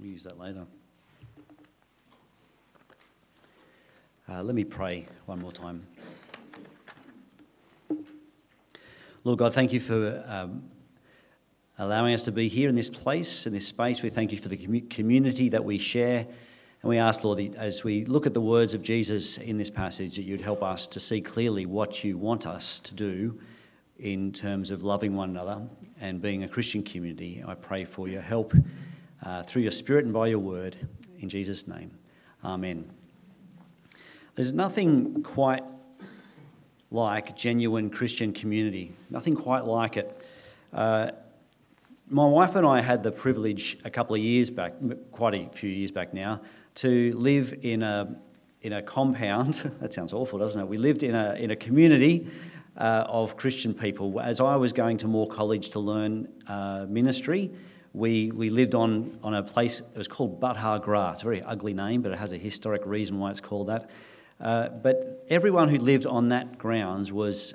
We'll use that later. Uh, let me pray one more time. Lord God, thank you for um, allowing us to be here in this place, in this space. We thank you for the community that we share. And we ask, Lord, as we look at the words of Jesus in this passage, that you'd help us to see clearly what you want us to do in terms of loving one another and being a Christian community. I pray for your help uh, through your Spirit and by your word. In Jesus' name, Amen. There's nothing quite like genuine Christian community, nothing quite like it. Uh, my wife and I had the privilege a couple of years back, quite a few years back now, to live in a, in a compound. that sounds awful, doesn't it? We lived in a, in a community uh, of Christian people. As I was going to Moore College to learn uh, ministry, we, we lived on, on a place, it was called Buttha Gra. It's a very ugly name, but it has a historic reason why it's called that. Uh, but everyone who lived on that grounds was,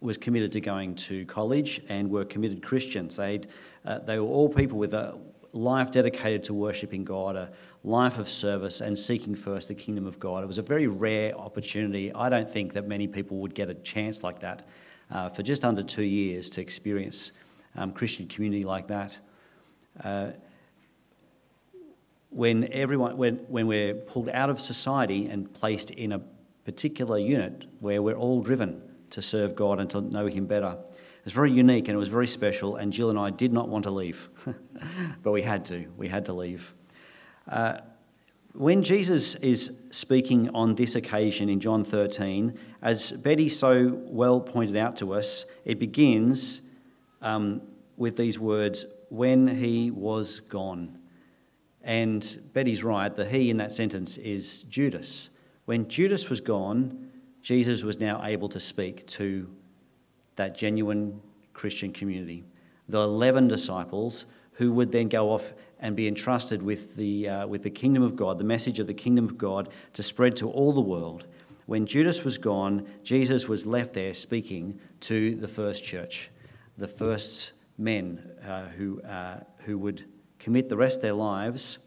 was committed to going to college and were committed Christians. They'd, uh, they were all people with a life dedicated to worshipping God, a life of service and seeking first the kingdom of God. It was a very rare opportunity. I don't think that many people would get a chance like that uh, for just under two years to experience um, Christian community like that. Uh, when everyone, when, when we're pulled out of society and placed in a particular unit where we're all driven to serve God and to know Him better. It was very unique and it was very special, and Jill and I did not want to leave, but we had to. We had to leave. Uh, when Jesus is speaking on this occasion in John 13, as Betty so well pointed out to us, it begins um, with these words, when he was gone. And Betty's right, the he in that sentence is Judas. When Judas was gone, Jesus was now able to speak to that genuine Christian community. The 11 disciples who would then go off and be entrusted with the, uh, with the kingdom of God, the message of the kingdom of God to spread to all the world. When Judas was gone, Jesus was left there speaking to the first church, the first men uh, who, uh, who would commit the rest of their lives,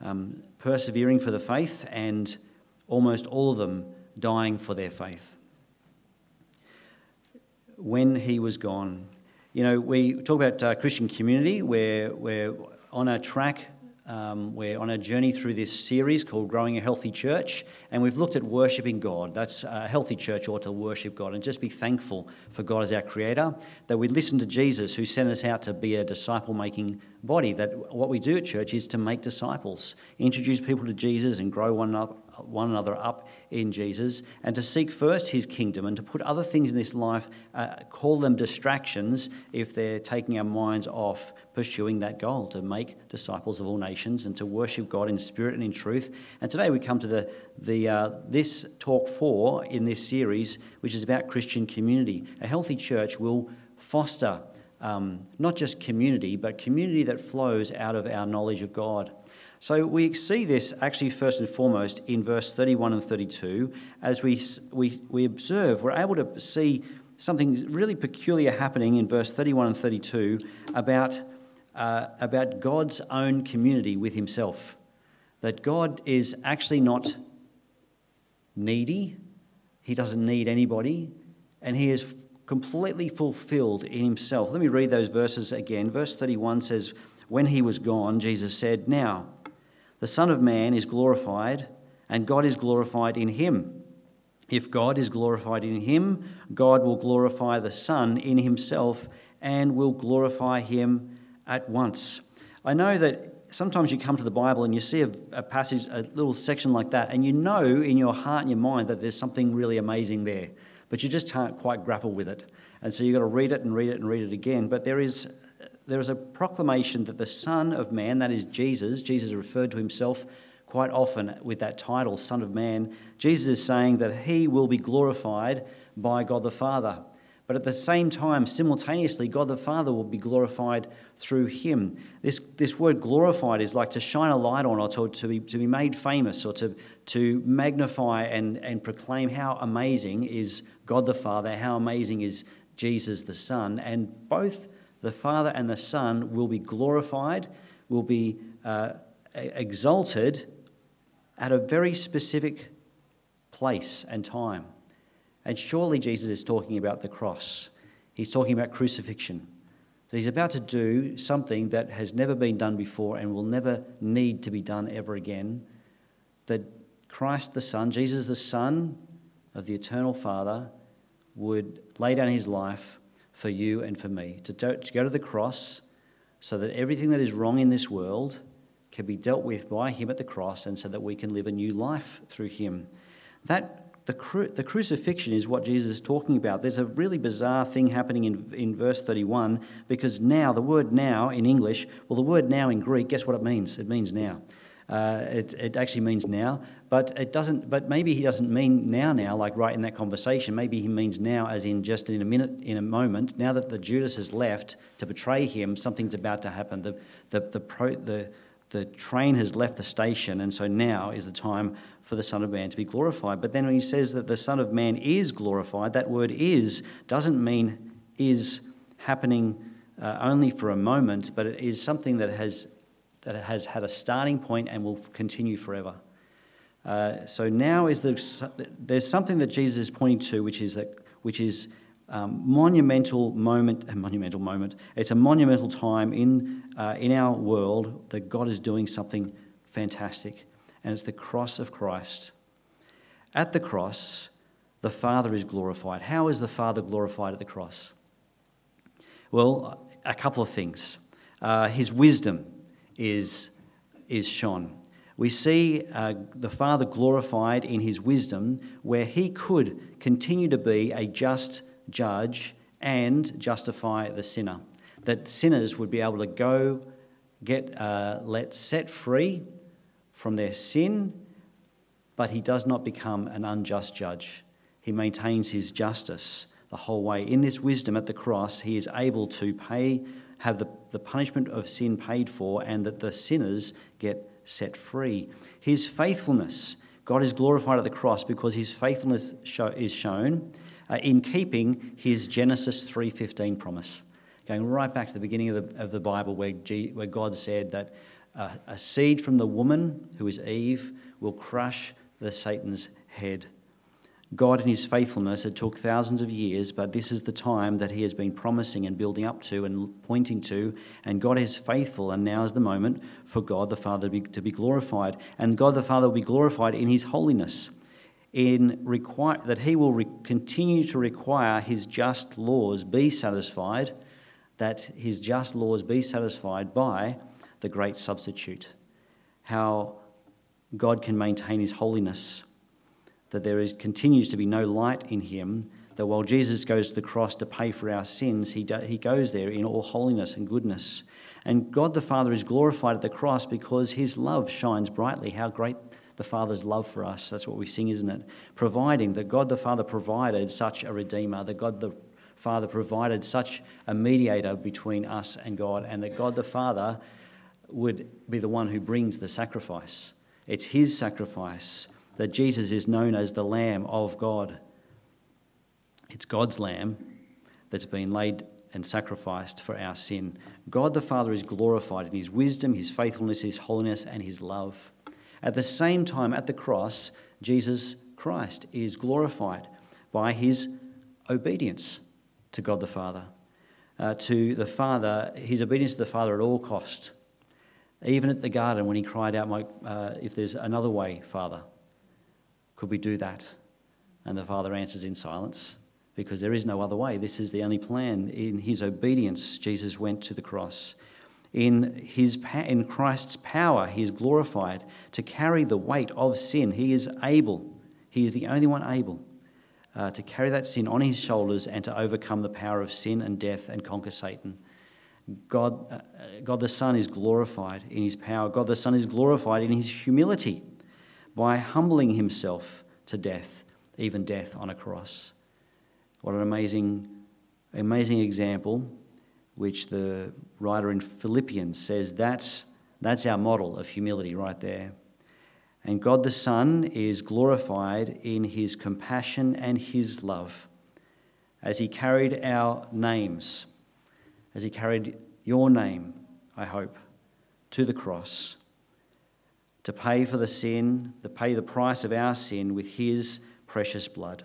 um, persevering for the faith, and almost all of them dying for their faith. When he was gone, you know, we talk about uh, Christian community, where we're on a track um, we're on a journey through this series called Growing a Healthy Church, and we've looked at worshipping God. That's a healthy church ought to worship God and just be thankful for God as our Creator. That we listen to Jesus, who sent us out to be a disciple making body. That what we do at church is to make disciples, introduce people to Jesus, and grow one up one another up in Jesus and to seek first his kingdom and to put other things in this life, uh, call them distractions if they're taking our minds off pursuing that goal to make disciples of all nations and to worship God in spirit and in truth. And today we come to the, the, uh, this talk four in this series, which is about Christian community. A healthy church will foster um, not just community, but community that flows out of our knowledge of God. So we see this actually first and foremost in verse 31 and 32. As we, we, we observe, we're able to see something really peculiar happening in verse 31 and 32 about, uh, about God's own community with Himself. That God is actually not needy, He doesn't need anybody, and He is completely fulfilled in Himself. Let me read those verses again. Verse 31 says, When He was gone, Jesus said, Now, the Son of Man is glorified, and God is glorified in him. If God is glorified in him, God will glorify the Son in himself and will glorify him at once. I know that sometimes you come to the Bible and you see a, a, passage, a little section like that, and you know in your heart and your mind that there's something really amazing there, but you just can't quite grapple with it. And so you've got to read it and read it and read it again. But there is there is a proclamation that the Son of Man, that is Jesus, Jesus referred to himself quite often with that title, Son of Man. Jesus is saying that he will be glorified by God the Father. But at the same time, simultaneously, God the Father will be glorified through him. This, this word glorified is like to shine a light on or to, to, be, to be made famous or to, to magnify and, and proclaim how amazing is God the Father, how amazing is Jesus the Son. And both the Father and the Son will be glorified, will be uh, exalted at a very specific place and time. And surely Jesus is talking about the cross. He's talking about crucifixion. He's about to do something that has never been done before and will never need to be done ever again. That Christ the Son, Jesus the Son of the eternal Father, would lay down his life for you and for me, to, do, to go to the cross so that everything that is wrong in this world can be dealt with by him at the cross and so that we can live a new life through him. That the, cru- the crucifixion is what Jesus is talking about. There's a really bizarre thing happening in, in verse 31 because now, the word now in English, well, the word now in Greek, guess what it means? It means now. Uh, it, it actually means now, but it doesn't. But maybe he doesn't mean now, now, like right in that conversation. Maybe he means now, as in just in a minute, in a moment. Now that the Judas has left to betray him, something's about to happen. The the the, pro, the the train has left the station, and so now is the time for the Son of Man to be glorified. But then when he says that the Son of Man is glorified, that word is doesn't mean is happening uh, only for a moment, but it is something that has, that has had a starting point and will continue forever. Uh, so now is the, there's something that Jesus is pointing to, which is that which is um, monumental moment, a monumental moment. It's a monumental time in uh, in our world that God is doing something fantastic and it's the cross of Christ. At the cross, the Father is glorified. How is the Father glorified at the cross? Well, a couple of things. Uh, his wisdom is, is shown. We see uh, the Father glorified in his wisdom, where he could continue to be a just judge and justify the sinner. That sinners would be able to go get uh, let set free from their sin, but he does not become an unjust judge. He maintains his justice the whole way. In this wisdom at the cross, he is able to pay, have the, the punishment of sin paid for, and that the sinners get set free. His faithfulness, God is glorified at the cross because his faithfulness show, is shown uh, in keeping his Genesis 3:15 promise. Going right back to the beginning of the, of the Bible where, G, where God said that a, a seed from the woman, who is Eve, will crush the Satan's head. God, in his faithfulness, it took thousands of years, but this is the time that he has been promising and building up to and pointing to. And God is faithful, and now is the moment for God the Father to be, to be glorified. And God the Father will be glorified in his holiness, in require, that he will re- continue to require his just laws be satisfied, that his just laws be satisfied by the great substitute, how God can maintain his holiness, that there is, continues to be no light in him, that while Jesus goes to the cross to pay for our sins, he, do, he goes there in all holiness and goodness. And God the Father is glorified at the cross because his love shines brightly. How great the Father's love for us. That's what we sing, isn't it? Providing that God the Father provided such a Redeemer, that God the Father provided such a mediator between us and God, and that God the Father would be the one who brings the sacrifice. It's his sacrifice that Jesus is known as the Lamb of God. It's God's Lamb that's been laid and sacrificed for our sin. God the Father is glorified in his wisdom, his faithfulness, his holiness, and his love. At the same time, at the cross, Jesus Christ is glorified by his obedience to God the Father. Uh, to the Father, his obedience to the Father at all cost. Even at the garden, when he cried out, My, uh, If there's another way, Father, could we do that? And the Father answers in silence, because there is no other way. This is the only plan. In his obedience, Jesus went to the cross. In, his, in Christ's power, he is glorified to carry the weight of sin. He is able, he is the only one able uh, to carry that sin on his shoulders and to overcome the power of sin and death and conquer Satan. God, uh, God the Son is glorified in his power. God the Son is glorified in his humility by humbling himself to death, even death on a cross. What an amazing, amazing example, which the writer in Philippians says that's, that's our model of humility right there. And God the Son is glorified in his compassion and his love as he carried our names as he carried your name, I hope, to the cross to pay for the sin, to pay the price of our sin with his precious blood.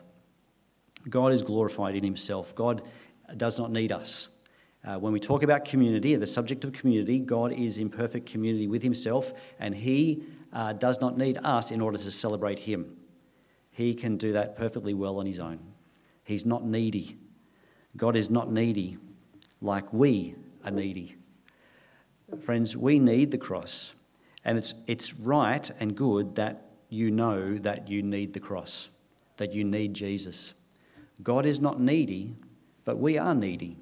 God is glorified in himself. God does not need us. Uh, when we talk about community, the subject of community, God is in perfect community with himself, and he uh, does not need us in order to celebrate him. He can do that perfectly well on his own. He's not needy. God is not needy like we are needy. Friends, we need the cross. And it's, it's right and good that you know that you need the cross, that you need Jesus. God is not needy, but we are needy.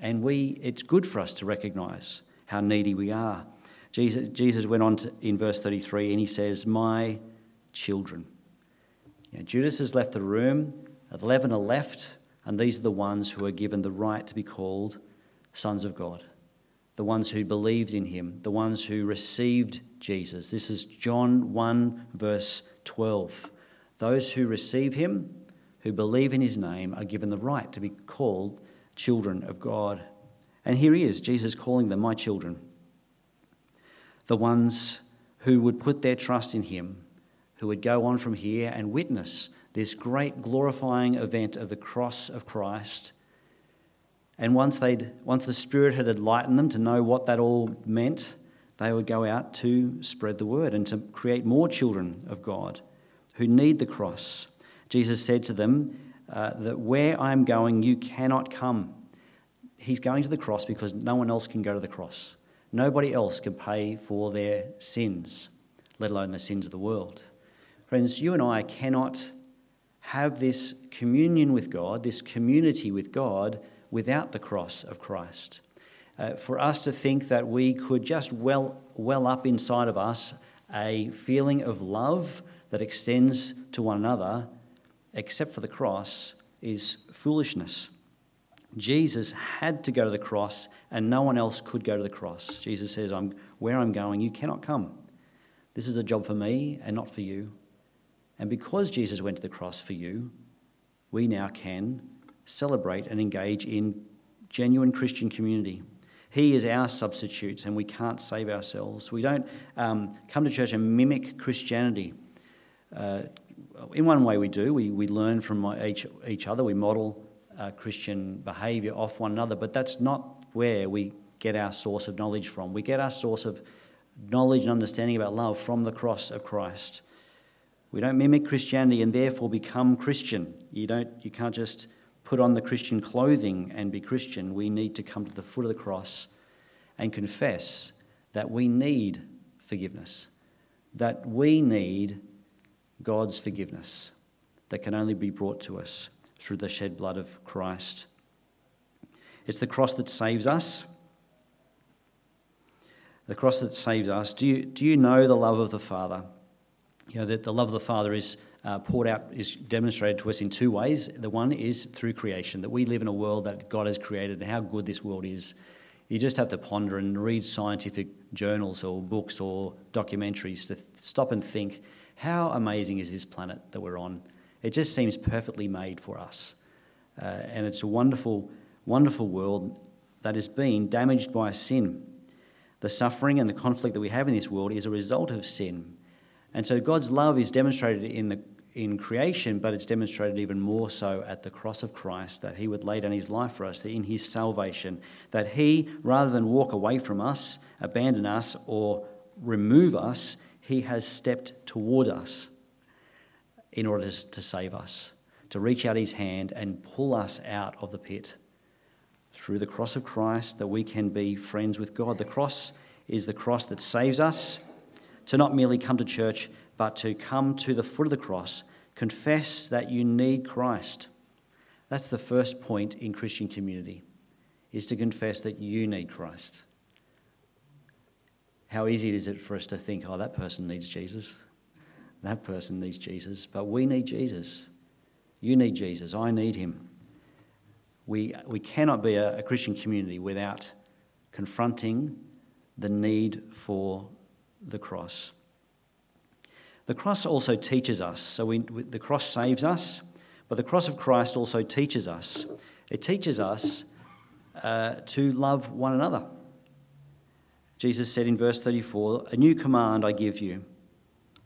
And we, it's good for us to recognize how needy we are. Jesus, Jesus went on to, in verse 33 and he says, My children. You know, Judas has left the room, 11 are left, and these are the ones who are given the right to be called sons of God the ones who believed in him, the ones who received Jesus. This is John 1, verse 12. Those who receive him, who believe in his name, are given the right to be called children of God. And here he is, Jesus calling them my children. The ones who would put their trust in him, who would go on from here and witness this great glorifying event of the cross of Christ and once, they'd, once the Spirit had enlightened them to know what that all meant, they would go out to spread the word and to create more children of God who need the cross. Jesus said to them uh, that where I'm going, you cannot come. He's going to the cross because no one else can go to the cross. Nobody else can pay for their sins, let alone the sins of the world. Friends, you and I cannot have this communion with God, this community with God, without the cross of Christ. Uh, for us to think that we could just well, well up inside of us a feeling of love that extends to one another, except for the cross, is foolishness. Jesus had to go to the cross, and no one else could go to the cross. Jesus says, I'm, Where I'm going, you cannot come. This is a job for me and not for you. And because Jesus went to the cross for you, we now can celebrate and engage in genuine Christian community. He is our substitute, and we can't save ourselves. We don't um, come to church and mimic Christianity. Uh, in one way, we do. We, we learn from each, each other, we model uh, Christian behaviour off one another, but that's not where we get our source of knowledge from. We get our source of knowledge and understanding about love from the cross of Christ. We don't mimic Christianity and therefore become Christian. You, don't, you can't just put on the Christian clothing and be Christian, we need to come to the foot of the cross and confess that we need forgiveness, that we need God's forgiveness that can only be brought to us through the shed blood of Christ. It's the cross that saves us. The cross that saves us. Do you, do you know the love of the Father? You know that the love of the Father is uh, poured out is demonstrated to us in two ways. The one is through creation, that we live in a world that God has created and how good this world is. You just have to ponder and read scientific journals or books or documentaries to stop and think how amazing is this planet that we're on? It just seems perfectly made for us. Uh, and it's a wonderful, wonderful world that has been damaged by sin. The suffering and the conflict that we have in this world is a result of sin. And so God's love is demonstrated in the in creation, but it's demonstrated even more so at the cross of Christ that he would lay down his life for us in his salvation. That he, rather than walk away from us, abandon us, or remove us, he has stepped toward us in order to save us, to reach out his hand and pull us out of the pit. Through the cross of Christ, that we can be friends with God. The cross is the cross that saves us to not merely come to church, but to come to the foot of the cross, confess that you need Christ. That's the first point in Christian community, is to confess that you need Christ. How easy is it for us to think, oh, that person needs Jesus, that person needs Jesus, but we need Jesus. You need Jesus, I need him. We, we cannot be a, a Christian community without confronting the need for the cross. The cross also teaches us. So we, the cross saves us, but the cross of Christ also teaches us. It teaches us uh, to love one another. Jesus said in verse 34 A new command I give you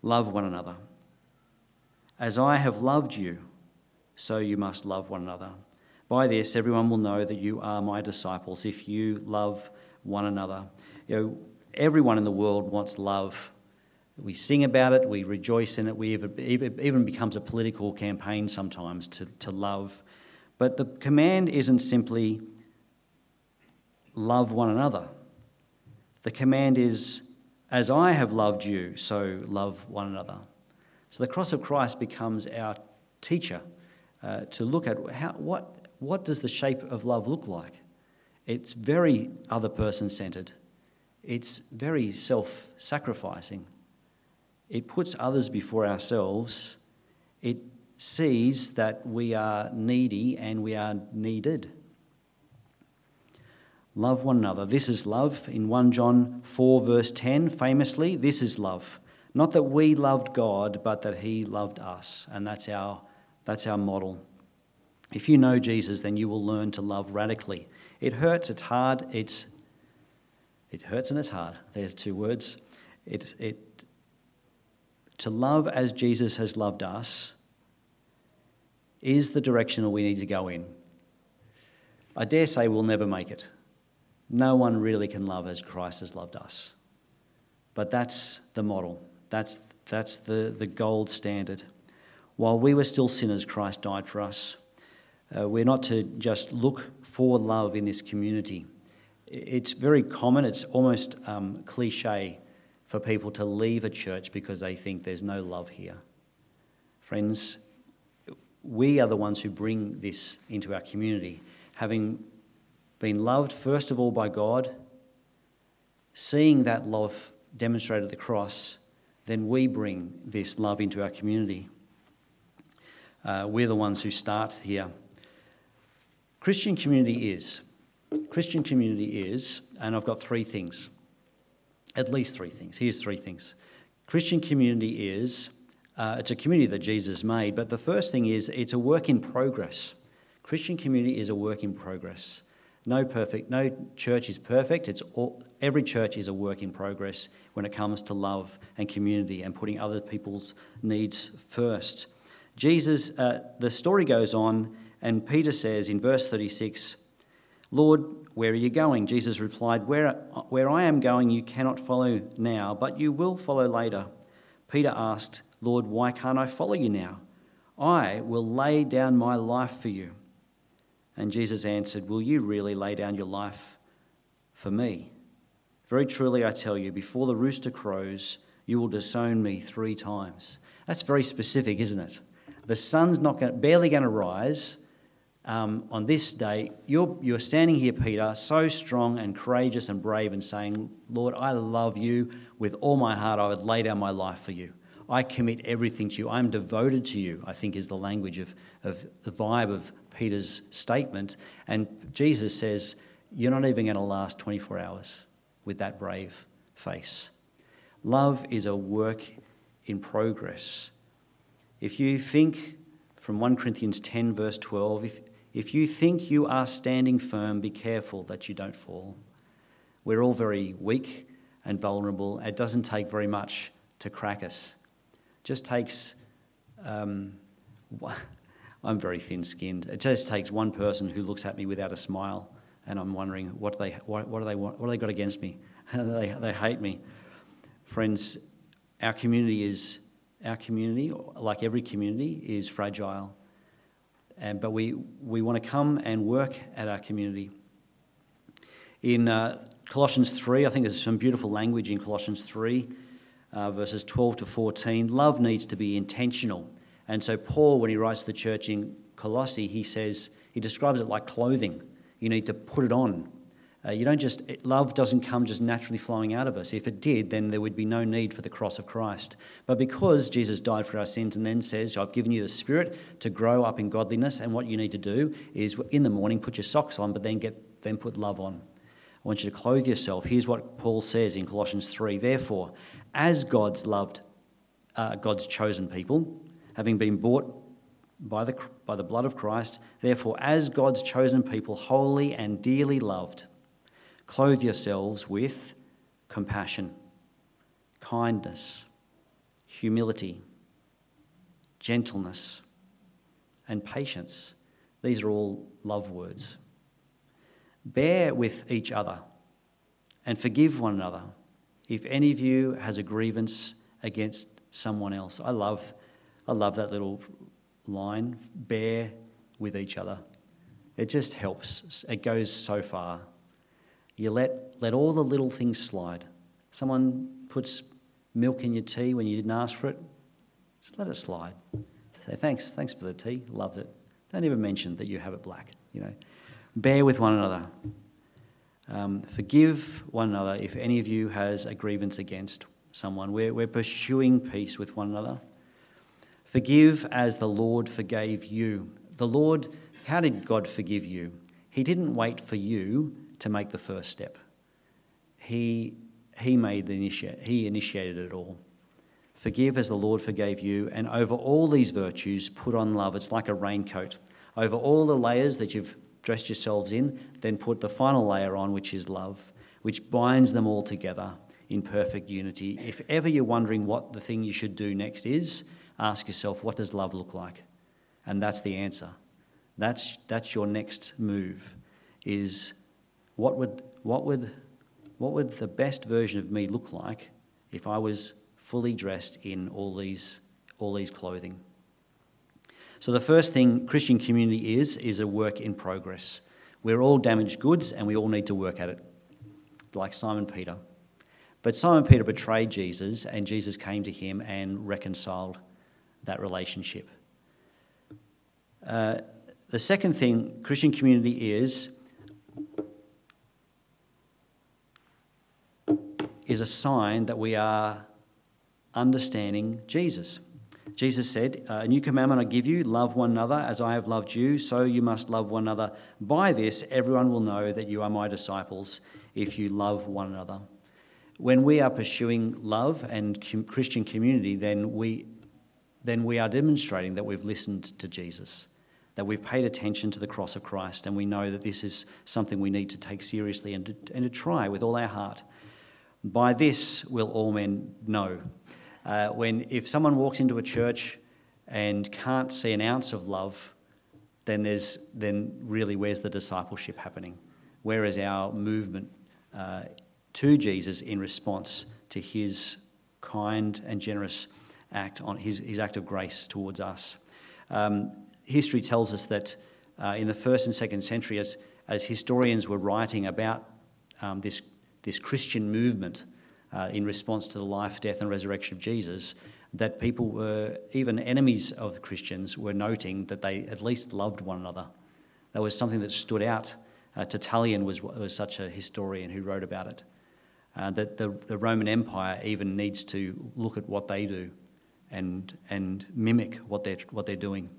love one another. As I have loved you, so you must love one another. By this, everyone will know that you are my disciples if you love one another. You know, everyone in the world wants love. We sing about it, we rejoice in it, we even, becomes a political campaign sometimes to, to love. But the command isn't simply love one another. The command is, as I have loved you, so love one another. So the cross of Christ becomes our teacher uh, to look at how, what, what does the shape of love look like? It's very other person centered. It's very self sacrificing. It puts others before ourselves. It sees that we are needy and we are needed. Love one another. This is love. In 1 John 4, verse 10, famously, this is love. Not that we loved God, but that He loved us. And that's our, that's our model. If you know Jesus, then you will learn to love radically. It hurts, it's hard, it's, it hurts and it's hard. There's two words. It, it, to love as Jesus has loved us is the direction we need to go in. I dare say we'll never make it. No one really can love as Christ has loved us. But that's the model, that's, that's the, the gold standard. While we were still sinners, Christ died for us. Uh, we're not to just look for love in this community. It's very common, it's almost um, cliche for people to leave a church because they think there's no love here. Friends, we are the ones who bring this into our community. Having been loved first of all by God, seeing that love demonstrated at the cross, then we bring this love into our community. Uh, we're the ones who start here. Christian community is. Christian community is, and I've got three things. At least three things. Here's three things. Christian community is, uh, it's a community that Jesus made, but the first thing is it's a work in progress. Christian community is a work in progress. No perfect, no church is perfect. It's all, every church is a work in progress when it comes to love and community and putting other people's needs first. Jesus, uh, the story goes on, and Peter says in verse 36, Lord, where are you going? Jesus replied, where, where I am going, you cannot follow now, but you will follow later. Peter asked, Lord, why can't I follow you now? I will lay down my life for you. And Jesus answered, Will you really lay down your life for me? Very truly, I tell you, before the rooster crows, you will disown me three times. That's very specific, isn't it? The sun's not going, barely going to rise um, on this day. You're, you're standing here, Peter, so strong and courageous and brave, and saying, Lord, I love you with all my heart. I would lay down my life for you. I commit everything to you. I'm devoted to you, I think is the language of, of the vibe of Peter's statement. And Jesus says, You're not even going to last 24 hours with that brave face. Love is a work in progress. If you think, from 1 Corinthians 10, verse 12, if, if you think you are standing firm, be careful that you don't fall. We're all very weak and vulnerable. It doesn't take very much to crack us. It just takes um, I'm very thin skinned. It just takes one person who looks at me without a smile, and I'm wondering what they, what, what do they want, what do they got against me? they, they hate me. Friends, our community is, our community, like every community, is fragile. And, but we, we want to come and work at our community. In uh, Colossians 3, I think there's some beautiful language in Colossians 3, uh, verses 12 to 14. Love needs to be intentional. And so, Paul, when he writes to the church in Colossae, he says, he describes it like clothing. You need to put it on. Uh, you don't just, love doesn't come just naturally flowing out of us. If it did, then there would be no need for the cross of Christ. But because Jesus died for our sins and then says, I've given you the Spirit to grow up in godliness, and what you need to do is in the morning put your socks on, but then, get, then put love on. I want you to clothe yourself. Here's what Paul says in Colossians 3 Therefore, as God's loved, uh, God's chosen people, having been bought by the, by the blood of Christ, therefore, as God's chosen people, holy and dearly loved, clothe yourselves with compassion, kindness, humility, gentleness, and patience. These are all love words. Bear with each other and forgive one another if any of you has a grievance against someone else. I love, I love that little line bear with each other. It just helps, it goes so far. You let, let all the little things slide. Someone puts milk in your tea when you didn't ask for it, just let it slide. Say, thanks, thanks for the tea, loved it. Don't even mention that you have it black, you know. Bear with one another. Um, forgive one another if any of you has a grievance against someone. We're, we're pursuing peace with one another. Forgive as the Lord forgave you. The Lord, how did God forgive you? He didn't wait for you to make the first step. He, he made the initiate, he initiated it all. Forgive as the Lord forgave you, and over all these virtues, put on love. It's like a raincoat. Over all the layers that you've dressed yourselves in, then put the final layer on, which is love, which binds them all together in perfect unity. If ever you're wondering what the thing you should do next is, ask yourself, what does love look like? And that's the answer. That's, that's your next move, is what would, what, would, what would the best version of me look like if I was fully dressed in all these, all these clothing? So the first thing Christian community is, is a work in progress. We're all damaged goods and we all need to work at it, like Simon Peter. But Simon Peter betrayed Jesus and Jesus came to him and reconciled that relationship. Uh, the second thing Christian community is is a sign that we are understanding Jesus. Jesus said, A new commandment I give you love one another as I have loved you, so you must love one another. By this, everyone will know that you are my disciples if you love one another. When we are pursuing love and Christian community, then we, then we are demonstrating that we've listened to Jesus, that we've paid attention to the cross of Christ, and we know that this is something we need to take seriously and to, and to try with all our heart. By this will all men know. Uh, when if someone walks into a church and can't see an ounce of love, then there's then really where's the discipleship happening? Where is our movement uh, to Jesus in response to His kind and generous act on His, his act of grace towards us? Um, history tells us that uh, in the first and second century, as as historians were writing about um, this this Christian movement uh, in response to the life, death, and resurrection of Jesus, that people were, even enemies of Christians, were noting that they at least loved one another. That was something that stood out. Uh, Tertullian was, was such a historian who wrote about it. Uh, that the, the Roman Empire even needs to look at what they do and, and mimic what they're, what they're doing.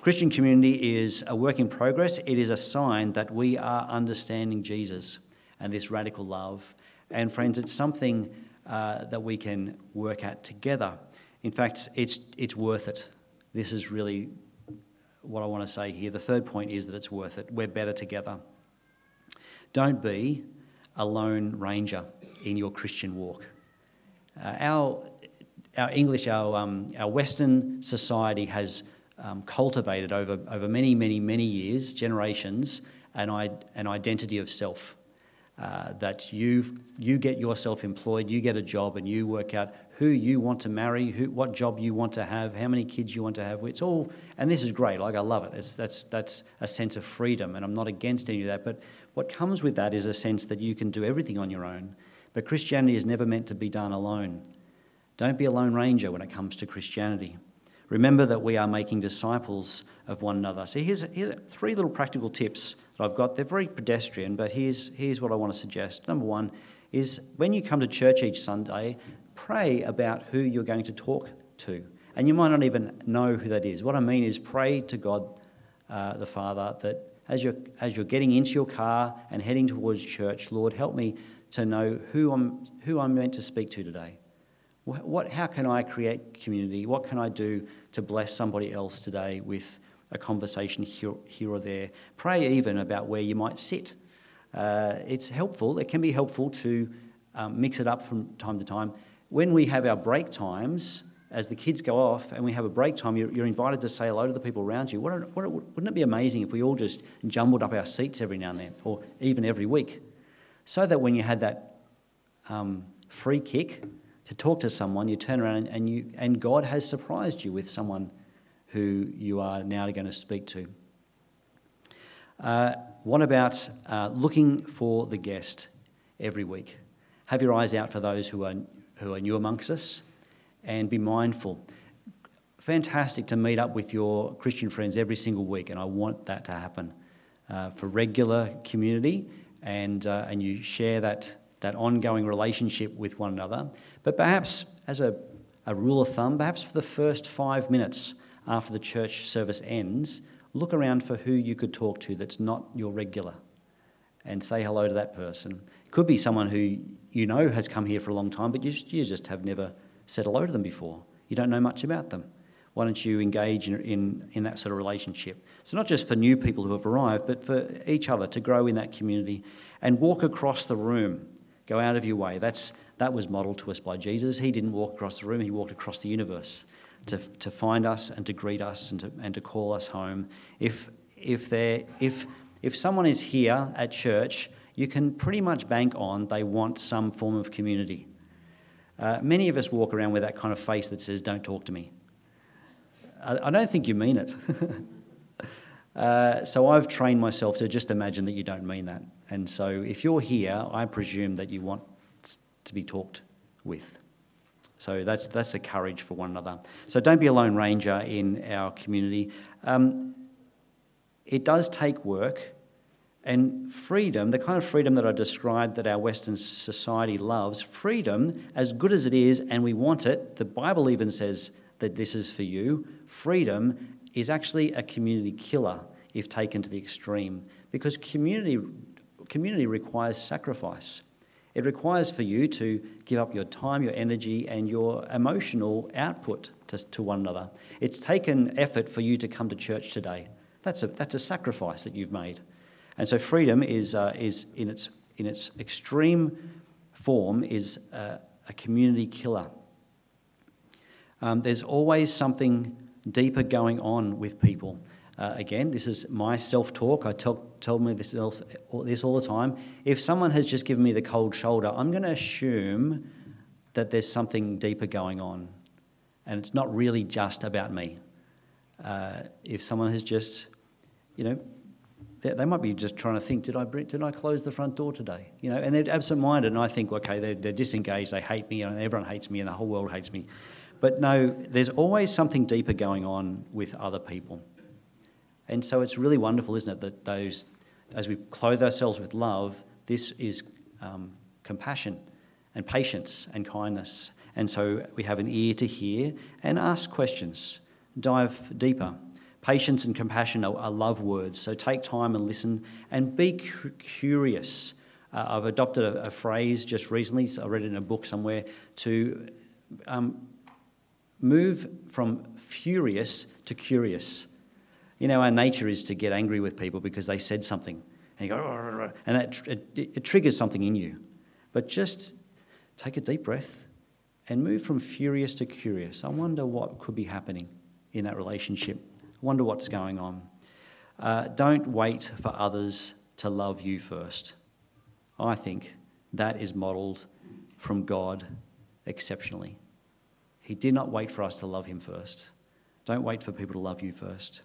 Christian community is a work in progress. It is a sign that we are understanding Jesus and this radical love. And, friends, it's something uh, that we can work at together. In fact, it's, it's worth it. This is really what I want to say here. The third point is that it's worth it. We're better together. Don't be a lone ranger in your Christian walk. Uh, our, our English, our, um, our Western society has um, cultivated over, over many, many, many years, generations, an, an identity of self uh, that you you get yourself employed, you get a job, and you work out who you want to marry, who, what job you want to have, how many kids you want to have. It's all, and this is great. Like I love it. It's, that's that's a sense of freedom, and I'm not against any of that. But what comes with that is a sense that you can do everything on your own. But Christianity is never meant to be done alone. Don't be a lone ranger when it comes to Christianity. Remember that we are making disciples of one another. So here's, here's three little practical tips that I've got. They're very pedestrian, but here's, here's what I want to suggest. Number one is when you come to church each Sunday, pray about who you're going to talk to. And you might not even know who that is. What I mean is pray to God uh, the Father that as you're, as you're getting into your car and heading towards church, Lord, help me to know who I'm, who I'm meant to speak to today. What, what, how can I create community? What can I do to bless somebody else today with a conversation here, here or there. Pray even about where you might sit. Uh, it's helpful, it can be helpful to um, mix it up from time to time. When we have our break times, as the kids go off and we have a break time, you're, you're invited to say hello to the people around you. Wouldn't, wouldn't it be amazing if we all just jumbled up our seats every now and then, or even every week, so that when you had that um, free kick to talk to someone, you turn around and, you, and God has surprised you with someone who you are now going to speak to. Uh, what about uh, looking for the guest every week? Have your eyes out for those who are, who are new amongst us and be mindful. Fantastic to meet up with your Christian friends every single week, and I want that to happen uh, for regular community, and, uh, and you share that, that ongoing relationship with one another. But perhaps, as a, a rule of thumb, perhaps for the first five minutes after the church service ends, look around for who you could talk to that's not your regular and say hello to that person. It could be someone who you know has come here for a long time, but you, just have never said hello to them before. You don't know much about them. Why don't you engage in, in, in that sort of relationship? So, not just for new people who have arrived, but for each other to grow in that community and walk across the room. Go out of your way. That's, that was modelled to us by Jesus. He didn't walk across the room, he walked across the universe to, to find us and to greet us and to, and to call us home. If, if, if, if someone is here at church, you can pretty much bank on they want some form of community. Uh, many of us walk around with that kind of face that says, Don't talk to me. I, I don't think you mean it. uh, so I've trained myself to just imagine that you don't mean that. And so if you're here, I presume that you want to be talked with. So that's, that's the courage for one another. So don't be a lone ranger in our community. Um, it does take work and freedom, the kind of freedom that I described that our Western society loves, freedom, as good as it is, and we want it, the Bible even says that this is for you. Freedom is actually a community killer if taken to the extreme because community, community requires sacrifice. It requires for you to give up your time, your energy, and your emotional output to, to one another. It's taken effort for you to come to church today. That's a, that's a sacrifice that you've made. And so freedom is, uh, is in, its, in its extreme form is uh, a community killer. Um, there's always something deeper going on with people. Uh, again, this is my self talk. I tell, tell me this, this all the time. If someone has just given me the cold shoulder, I'm going to assume that there's something deeper going on. And it's not really just about me. Uh, if someone has just, you know, they, might be just trying to think, did I, did I close the front door today? You know, and they're absent-minded, and I think, okay, they're, they're disengaged, they hate me, and everyone hates me, and the whole world hates me. But no, there's always something deeper going on with other people. And so it's really wonderful, isn't it, that those, as we clothe ourselves with love, this is um, compassion and patience and kindness. And so we have an ear to hear and ask questions, dive deeper. Patience and compassion are, are love words, so take time and listen and be cu- curious. Uh, I've adopted a, a, phrase just recently, so I read it in a book somewhere, to um, move from furious to curious. You know, our nature is to get angry with people because they said something. And you go, and that, it, it triggers something in you. But just take a deep breath and move from furious to curious. I wonder what could be happening in that relationship I wonder what's going on. Uh, don't wait for others to love you first. I think that is modelled from God exceptionally. He did not wait for us to love Him first. Don't wait for people to love you first.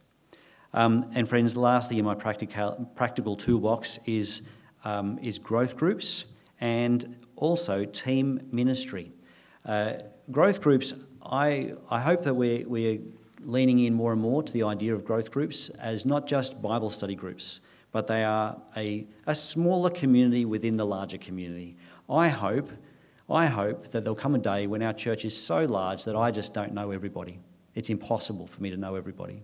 Um, and friends, lastly, in my practical, practical toolbox is, um, is growth groups and also team ministry. Uh, growth groups, I, I hope that we're, we're leaning in more and more to the idea of growth groups as not just Bible study groups, but they are a, a smaller community within the larger community. I hope, I hope that there'll come a day when our church is so large that I just don't know everybody. It's impossible for me to know everybody.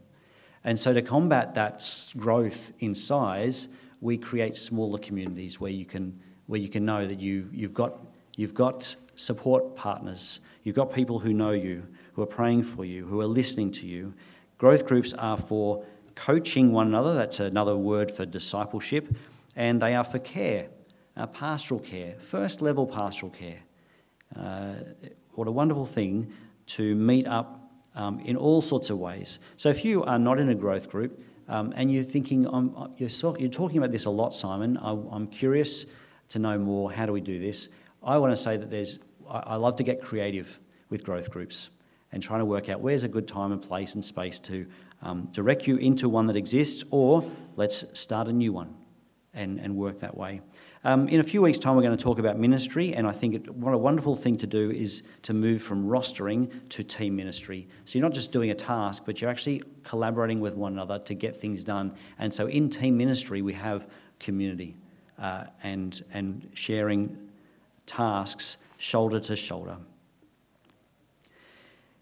And so, to combat that growth in size, we create smaller communities where you can, where you can know that you, you've, got, you've got support partners, you've got people who know you, who are praying for you, who are listening to you. Growth groups are for coaching one another, that's another word for discipleship, and they are for care. uh, pastoral care, first level pastoral care. Uh, what a wonderful thing to meet up um, in all sorts of ways. So if you are not in a growth group um, and you're thinking, you're, so, you're, talking about this a lot, Simon, I, I'm curious to know more. How do we do this? I want to say that there's, I, I love to get creative with growth groups and trying to work out where's a good time and place and space to um, direct you into one that exists, or let's start a new one and, and work that way. Um, in a few weeks' time, we're going to talk about ministry, and I think it, what a wonderful thing to do is to move from rostering to team ministry. So you're not just doing a task, but you're actually collaborating with one another to get things done. And so in team ministry, we have community uh, and, and sharing tasks shoulder to shoulder.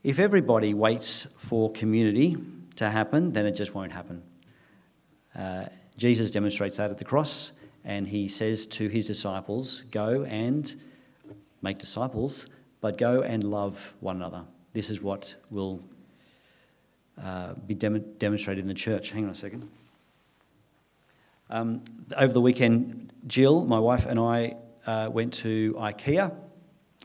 If everybody waits for community to happen, then it just won't happen. Uh, Jesus demonstrates that at the cross and he says to his disciples, Go and make disciples, but go and love one another. This is what will uh, be dem- demonstrated in the church. Hang on a second. Um, over the weekend, Jill, my wife, and I uh, went to IKEA.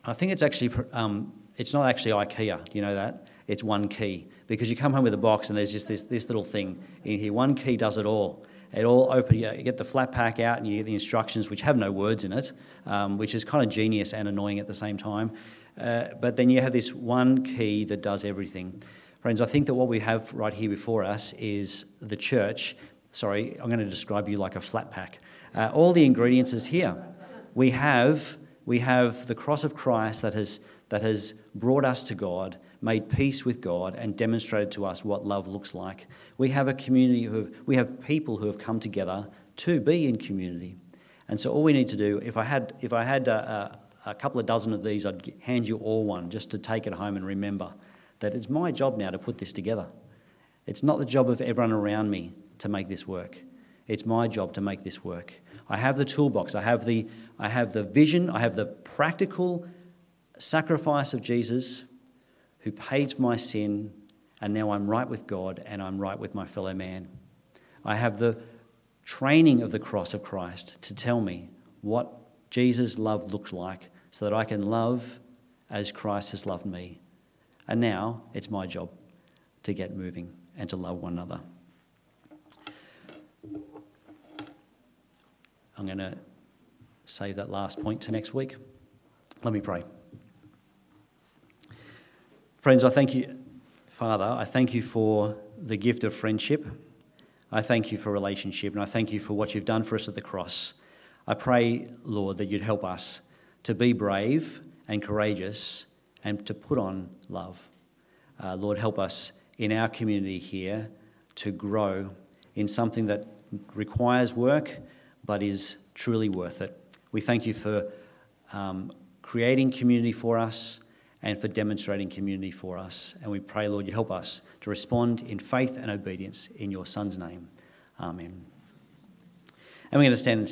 I think it's actually um, it's not actually IKEA. You know that it's one key because you come home with a box and there's just this this little thing in here. One key does it all it all open. You get the flat pack out and you get the instructions, which have no words in it, um, which is kind of genius and annoying at the same time. Uh, but then you have this one key that does everything. Friends, I think that what we have right here before us is the church. Sorry, I'm going to describe you like a flat pack. Uh, all the ingredients is here. We have we have the cross of Christ that has that has brought us to God made peace with God, and demonstrated to us what love looks like. We have a community who have, we have people who have come together to be in community. And so all we need to do, if I had, if I had a, a, a couple of dozen of these, I'd hand you all one just to take it home and remember that it's my job now to put this together. It's not the job of everyone around me to make this work. It's my job to make this work. I have the toolbox. I have the, I have the vision. I have the practical sacrifice of Jesus who paid my sin, and now I'm right with God and I'm right with my fellow man. I have the training of the cross of Christ to tell me what Jesus' love looked like so that I can love as Christ has loved me. And now it's my job to get moving and to love one another. I'm going to save that last point to next week. Let me pray. Friends, I thank you, Father, I thank you for the gift of friendship. I thank you for relationship, and I thank you for what you've done for us at the cross. I pray, Lord, that you'd help us to be brave and courageous and to put on love. Uh, Lord, help us in our community here to grow in something that requires work but is truly worth it. We thank you for um, creating community for us and for demonstrating community for us. And we pray, Lord, you help us to respond in faith and obedience in your Son's name. Amen. And we're going to stand and